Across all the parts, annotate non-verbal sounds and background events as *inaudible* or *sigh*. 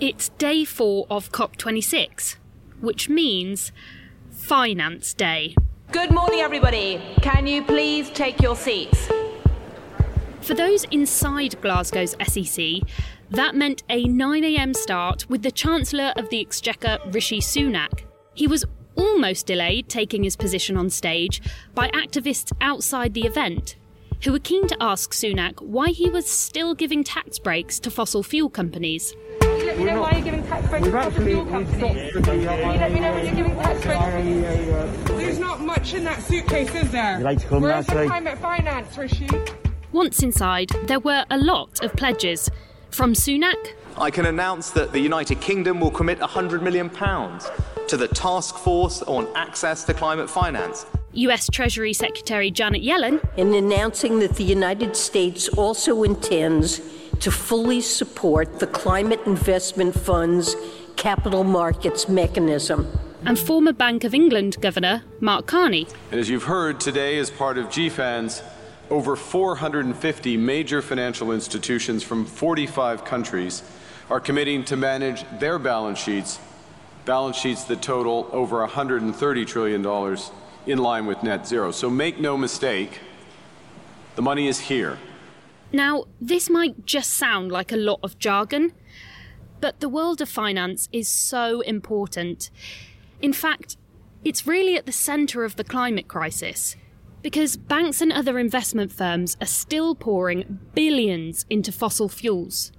It's day four of COP26, which means Finance Day. Good morning, everybody. Can you please take your seats? For those inside Glasgow's SEC, that meant a 9am start with the Chancellor of the Exchequer, Rishi Sunak. He was almost delayed taking his position on stage by activists outside the event, who were keen to ask Sunak why he was still giving tax breaks to fossil fuel companies. Let me know why you're giving tax breaks to fossil fuel companies. Can you let me know when you're giving tax breaks? There's not much in that suitcase, is there? You like to come Where's last the climate finance, Rishi? Once inside, there were a lot of pledges. From Sunak, I can announce that the United Kingdom will commit £100 million to the Task Force on Access to Climate Finance. US Treasury Secretary Janet Yellen, in announcing that the United States also intends to fully support the Climate Investment Fund's capital markets mechanism. and former Bank of England Governor Mark Carney. And as you've heard today, as part of GFANZ, over 450 major financial institutions from 45 countries are committing to manage their balance sheets, balance sheets that total over $130 trillion in line with net zero. So make no mistake, the money is here. Now, this might just sound like a lot of jargon, but the world of finance is so important. In fact, it's really at the centre of the climate crisis. Because banks and other investment firms are still pouring billions into fossil fuels.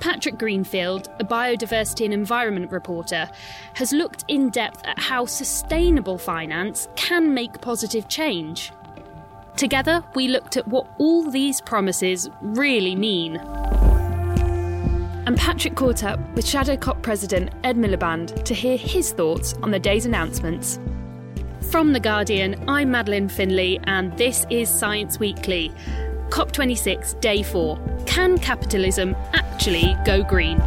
Patrick Greenfield, a biodiversity and environment reporter, has looked in depth at how sustainable finance can make positive change. Together, we looked at what all these promises really mean. And Patrick caught up with Shadow COP President Ed Miliband to hear his thoughts on the day's announcements. From The Guardian, I'm Madeleine Finlay, and this is Science Weekly. COP26, Day 4. Can capitalism actually go green?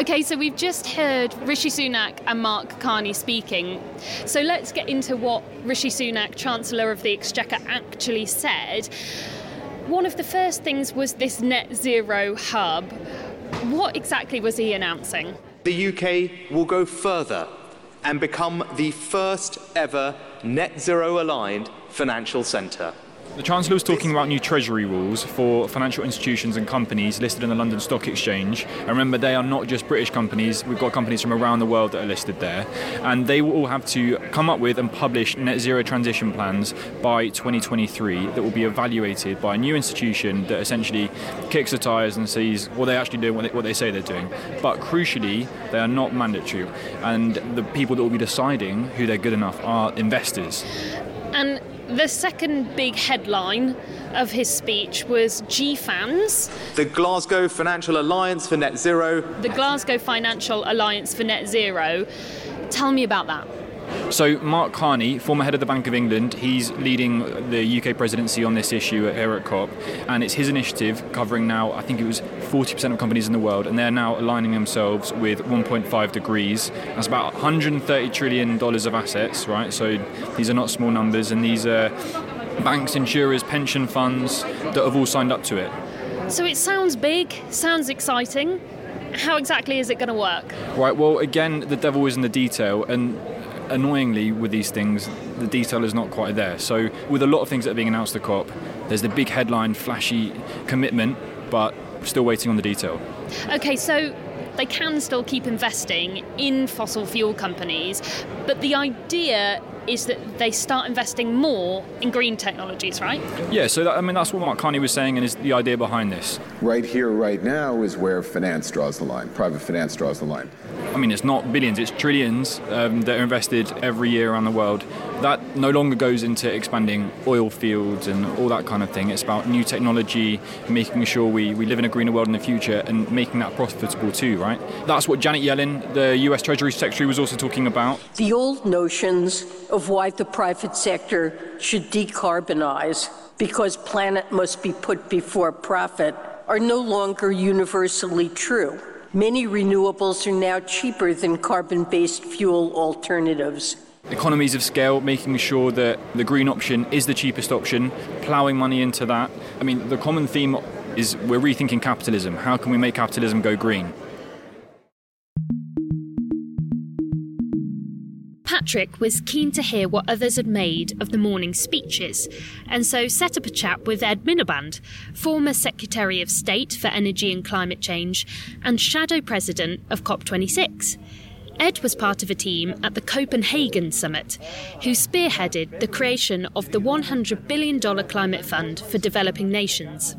Okay, so we've just heard Rishi Sunak and Mark Carney speaking. So let's get into what Rishi Sunak, Chancellor of the Exchequer, actually said. One of the first things was this net zero hub. What exactly was he announcing? The UK will go further and become the first ever net zero aligned financial centre. The Chancellor was talking about new treasury rules for financial institutions and companies listed in the London Stock Exchange. And remember, they are not just British companies, we've got companies from around the world that are listed there. And they will all have to come up with and publish net zero transition plans by 2023 that will be evaluated by a new institution that essentially kicks the tyres and sees what they actually do what they, what they say they're doing. But crucially, they are not mandatory. And the people that will be deciding who they're good enough are investors. And the second big headline of his speech was GFANZ, The Glasgow Financial Alliance for Net Zero the Glasgow Financial Alliance for Net Zero. Tell me about that. So, Mark Carney, former head of the Bank of England, he's leading the UK presidency on this issue here at COP, and it's his initiative covering now, I think it was 40% of companies in the world, and they're now aligning themselves with 1.5 degrees. That's about 130 trillion dollars of assets, right? So, these are not small numbers, and these are banks, insurers, pension funds that have all signed up to it. So, it sounds big, sounds exciting. How exactly is it going to work? Right, well, again, the devil is in the detail, and annoyingly with these things, the detail is not quite there. So, with a lot of things that are being announced at COP, there's the big headline, flashy commitment, but still waiting on the detail. Okay, so they can still keep investing in fossil fuel companies, but the idea is that they start investing more in green technologies, right? Yeah, so that, I mean that's what Mark Carney was saying, and is the idea behind this. Right here, right now, is where finance draws the line. Private finance draws the line. I mean, it's not billions; it's trillions um, that are invested every year around the world. That no longer goes into expanding oil fields and all that kind of thing. It's about new technology, making sure we, we live in a greener world in the future, and making that profitable too, right? That's what Janet Yellen, the U.S. Treasury Secretary, was also talking about. The old notions of why the private sector should decarbonize because planet must be put before profit are no longer universally true. Many renewables are now cheaper than carbon based fuel alternatives. Economies of scale, making sure that the green option is the cheapest option, ploughing money into that. I mean, the common theme is we're rethinking capitalism. How can we make capitalism go green? Patrick was keen to hear what others had made of the morning speeches, and so set up a chat with Ed Miliband, former Secretary of State for Energy and Climate Change and Shadow President of COP26. Ed was part of a team at the Copenhagen Summit who spearheaded the creation of the $100 billion climate fund for developing nations.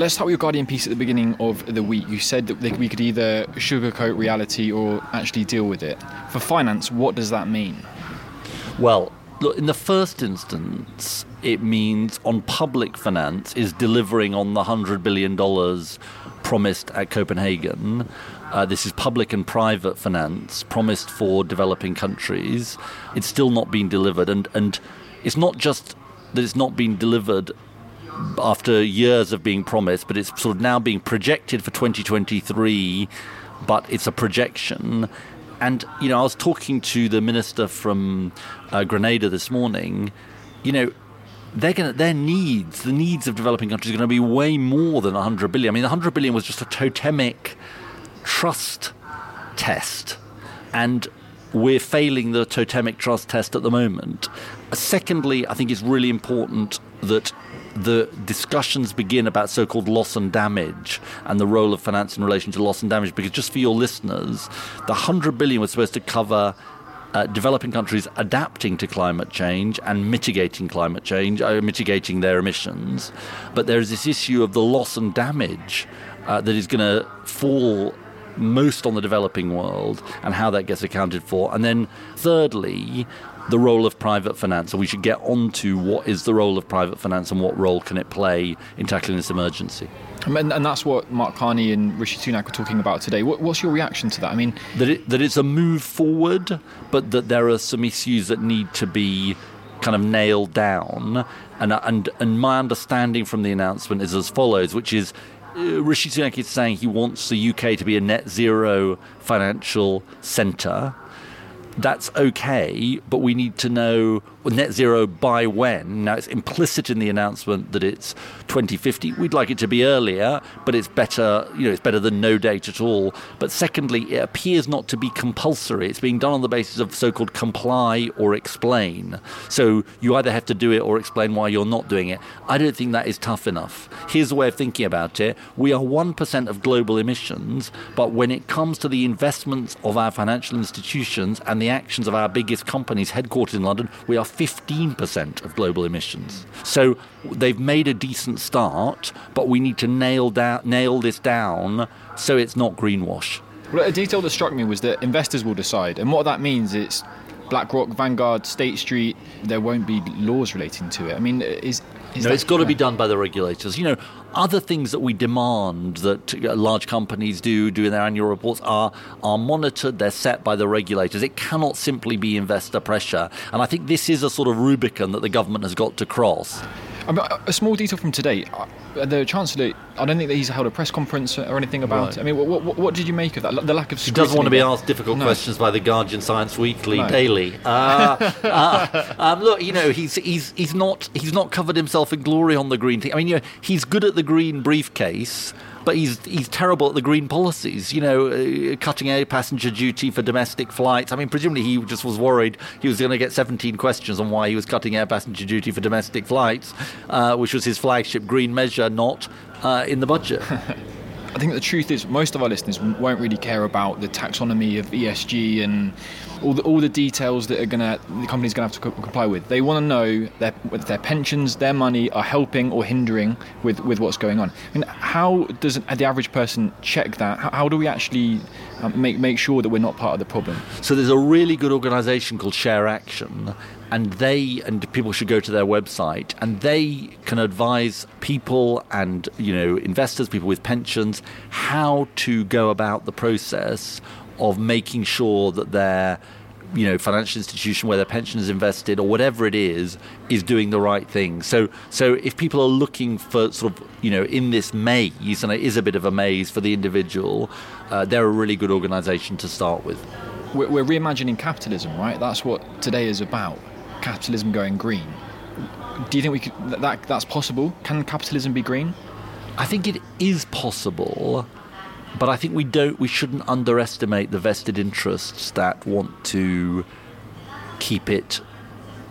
Let's start with your Guardian piece at the beginning of the week. You said that we could either sugarcoat reality or actually deal with it. For finance, what does that mean? Well, look, in the first instance, it means on public finance is delivering on the $100 billion promised at Copenhagen. Uh, this is public and private finance promised for developing countries. It's still not being delivered. And, and it's not just that it's not being delivered after years of being promised, but it's sort of now being projected for 2023, but it's a projection. And, you know, I was talking to the minister from uh, Grenada this morning. You know, they're going their needs, the needs of developing countries, are going to be way more than 100 billion. I mean, 100 billion was just a totemic trust test. And we're failing the totemic trust test at the moment. Secondly, I think it's really important that the discussions begin about so called loss and damage and the role of finance in relation to loss and damage. Because just for your listeners, the 100 billion was supposed to cover uh, developing countries adapting to climate change and mitigating climate change, uh, mitigating their emissions. But there is this issue of the loss and damage uh, that is going to fall most on the developing world and how that gets accounted for. And then, thirdly, the role of private finance. So we should get on to what is the role of private finance and what role can it play in tackling this emergency. And, and that's what Mark Carney and Rishi Sunak were talking about today. What, what's your reaction to that? I mean, that it, that it's a move forward, but that there are some issues that need to be kind of nailed down. And and and my understanding from the announcement is as follows, which is. Uh, Rishi Sunak is saying he wants the UK to be a net zero financial centre that's okay, but we need to know net zero by when. Now, it's implicit in the announcement that it's 2050. We'd like it to be earlier, but it's better, you know, it's better than no date at all. But secondly, it appears not to be compulsory. It's being done on the basis of so called comply or explain. So you either have to do it or explain why you're not doing it. I don't think that is tough enough. Here's a way of thinking about it we are 1% of global emissions, but when it comes to the investments of our financial institutions and the actions of our biggest companies headquartered in London, we are 15% of global emissions. So they've made a decent start, but we need to nail down nail this down so it's not greenwash. Well, a detail that struck me was that investors will decide, and what that means is BlackRock, Vanguard, State Street, there won't be laws relating to it. I mean, is, is no, it's got to be done by the regulators. You know, other things that we demand that uh, large companies do, do in their annual reports, are are monitored. They're set by the regulators. It cannot simply be investor pressure. And I think this is a sort of Rubicon that the government has got to cross. I mean, a small detail from today. Uh, the Chancellor, I don't think that he's held a press conference or anything about right. it. I mean, what, what, what, did you make of that? The lack of He doesn't want to be asked difficult no. questions by the Guardian Science Weekly no. daily. *laughs* Uh, uh, um, look, you know, he's, he's, he's, not, he's not covered himself in glory on the green thing. I mean, you know, he's good at the green briefcase but he's he's terrible at the green policies. You know, uh, cutting air passenger duty for domestic flights. I mean, presumably he just was worried he was going to get 17 questions on why he was cutting air passenger duty for domestic flights, uh, which was his flagship green measure, not uh, in the budget. *laughs* I think the truth is most of our listeners won't really care about the taxonomy of ESG and all the, all the details that are gonna the company's gonna have to co- comply with. They want to know their, whether their pensions, their money are helping or hindering with, with what's going on. I mean, how does the average person check that? How, how do we actually um, make make sure that we're not part of the problem? So there's a really good organisation called ShareAction, and they and people should go to their website and they can advise people and you know investors people with pensions how to go about the process of making sure that their you know financial institution where their pension is invested or whatever it is is doing the right thing. So so if people are looking for sort of you know in this maze and it is a bit of a maze for the individual uh, they're a really good organization to start with. We're, we're reimagining capitalism right? That's what today is about. Capitalism going green. Do you think we could that that's possible? Can capitalism be green? I think it is possible but I think we don't we shouldn't underestimate the vested interests that want to keep it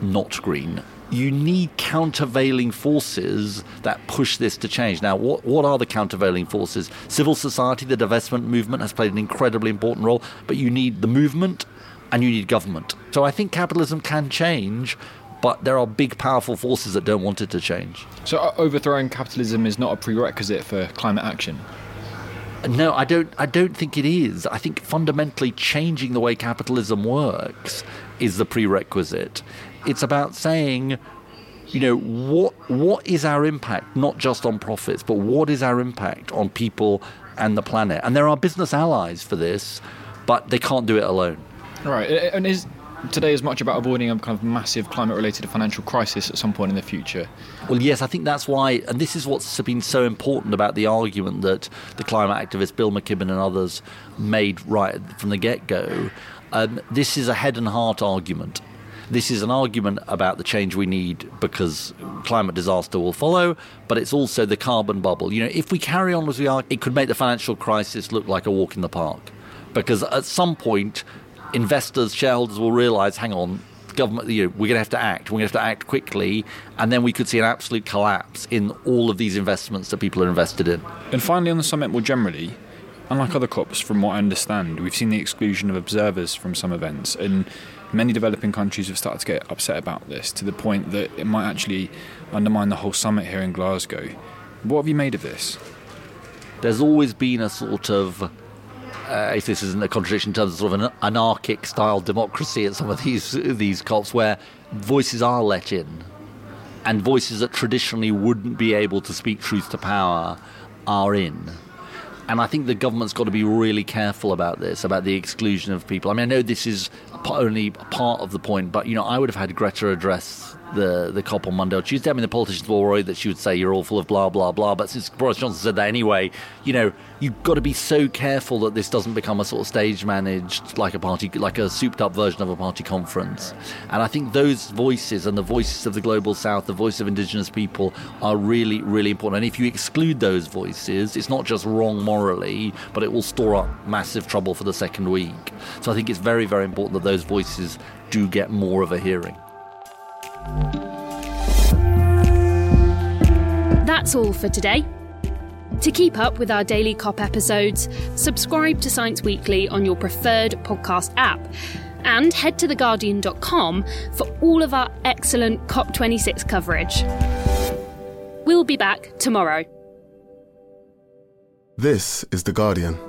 not green. You need countervailing forces that push this to change. Now, what, what are the countervailing forces? Civil society, the divestment movement has played an incredibly important role, but you need the movement and you need government. So I think capitalism can change, but there are big, powerful forces that don't want it to change. So uh, overthrowing capitalism is not a prerequisite for climate action? No, I don't. I don't think it is. I think fundamentally changing the way capitalism works is the prerequisite. It's about saying, you know, what what is our impact, not just on profits, but what is our impact on people and the planet? And there are business allies for this, but they can't do it alone. Right. And is today is much about avoiding a kind of massive climate related financial crisis at some point in the future? Well, yes, I think that's why, and this is what's been so important about the argument that the climate activist Bill McKibben and others made right from the get go. Um, this is a head and heart argument. This is an argument about the change we need because climate disaster will follow, but it's also the carbon bubble. You know, if we carry on as we are, it could make the financial crisis look like a walk in the park. Because at some point, investors, shareholders will realise, hang on, government, you know, we're going to have to act. We're going to have to act quickly, and then we could see an absolute collapse in all of these investments that people are invested in. And finally, on the summit more generally, unlike other COPs, from what I understand, we've seen the exclusion of observers from some events, and many developing countries have started to get upset about this to the point that it might actually undermine the whole summit here in Glasgow. What have you made of this? There's always been a sort of uh, if this isn't a contradiction in terms of sort of an anarchic style democracy at some of these these COPs where voices are let in, and voices that traditionally wouldn't be able to speak truth to power are in. And I think the government's got to be really careful about this, about the exclusion of people. I mean, I know this is only part of the point, but you know, I would have had Greta address the the COP on Monday or Tuesday. I mean, the politicians were worried that she would say you're all full of blah blah blah. But since Boris Johnson said that anyway, you know, you've got to be so careful that this doesn't become a sort of stage managed like a party, like a souped up version of a party conference. And I think those voices and the voices of the global South, the voice of Indigenous people, are really really important. And if you exclude those voices, it's not just wrong morally, but it will store up massive trouble for the second week. So I think it's very very important that those voices do get more of a hearing. That's all for today. To keep up with our daily COP episodes, subscribe to Science Weekly on your preferred podcast app and head to theguardian.com for all of our excellent COP26 coverage. We'll be back tomorrow. This is The Guardian.